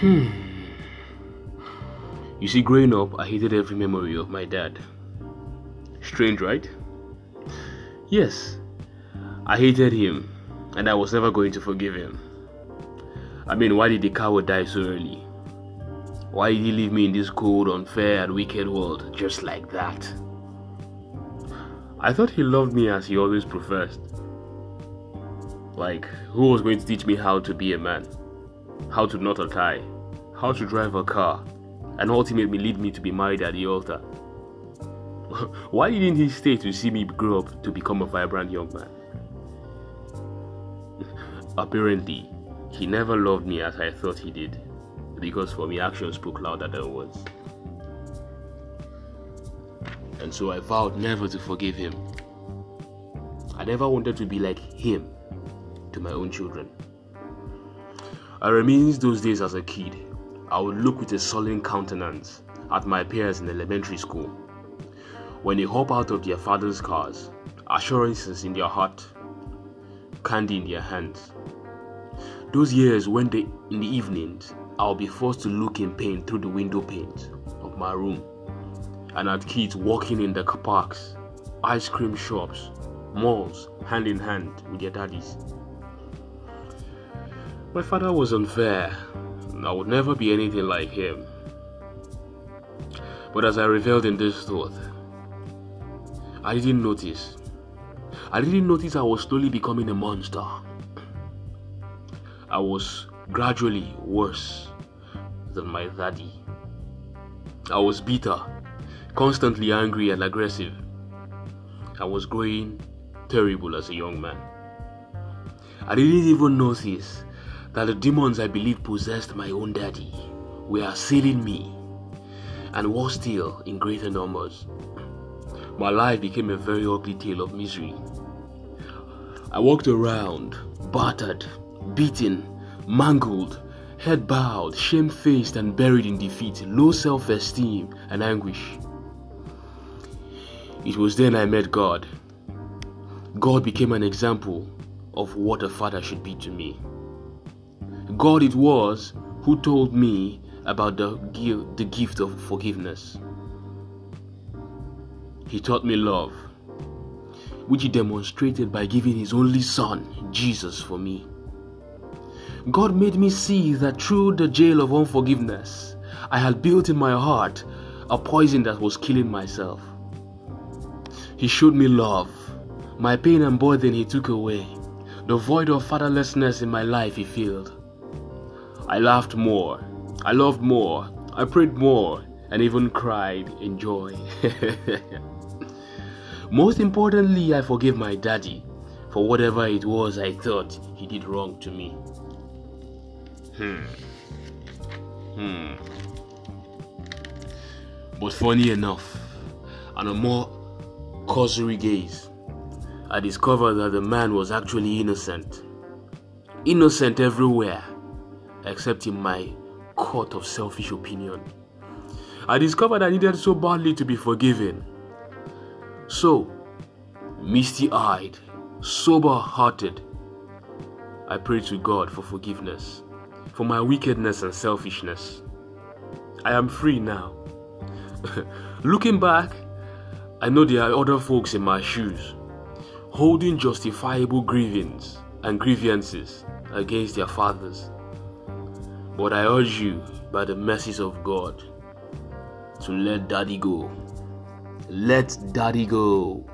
Hmm. You see, growing up, I hated every memory of my dad. Strange, right? Yes, I hated him, and I was never going to forgive him. I mean, why did the coward die so early? Why did he leave me in this cold, unfair, and wicked world just like that? I thought he loved me as he always professed. Like, who was going to teach me how to be a man? How to knot a tie? How to drive a car? And ultimately lead me to be married at the altar? Why didn't he stay to see me grow up to become a vibrant young man? Apparently, he never loved me as I thought he did, because for me, actions spoke louder than words. And so I vowed never to forgive him. I never wanted to be like him to my own children. I reminisce those days as a kid. I would look with a sullen countenance at my peers in elementary school. When they hop out of their father's cars, assurances in their heart, candy in their hands. Those years when they, in the evenings, I'll be forced to look in pain through the window panes of my room and at kids walking in the parks, ice cream shops, malls, hand in hand with their daddies. My father was unfair. I would never be anything like him. But as I reveled in this thought, I didn't notice. I didn't notice I was slowly becoming a monster. I was gradually worse than my daddy. I was bitter constantly angry and aggressive. I was growing terrible as a young man. I didn't even notice that the demons I believed possessed my own daddy were assailing me and was still in greater numbers. My life became a very ugly tale of misery. I walked around, battered, beaten, mangled, head bowed, shamefaced, and buried in defeat, low self esteem, and anguish. It was then I met God. God became an example of what a father should be to me. God it was who told me about the, the gift of forgiveness. He taught me love, which he demonstrated by giving his only son, Jesus, for me. God made me see that through the jail of unforgiveness, I had built in my heart a poison that was killing myself. He showed me love. My pain and burden he took away. The void of fatherlessness in my life he filled. I laughed more. I loved more. I prayed more and even cried in joy. Most importantly, I forgave my daddy for whatever it was I thought he did wrong to me. Hmm. Hmm. But funny enough, on a more cursory gaze, I discovered that the man was actually innocent. Innocent everywhere, except in my court of selfish opinion. I discovered I needed so badly to be forgiven. So, misty eyed, sober hearted, I prayed to God for forgiveness, for my wickedness and selfishness. I am free now. Looking back, I know there are other folks in my shoes holding justifiable grievance and grievances against their fathers. But I urge you, by the mercies of God, to let daddy go. Let daddy go.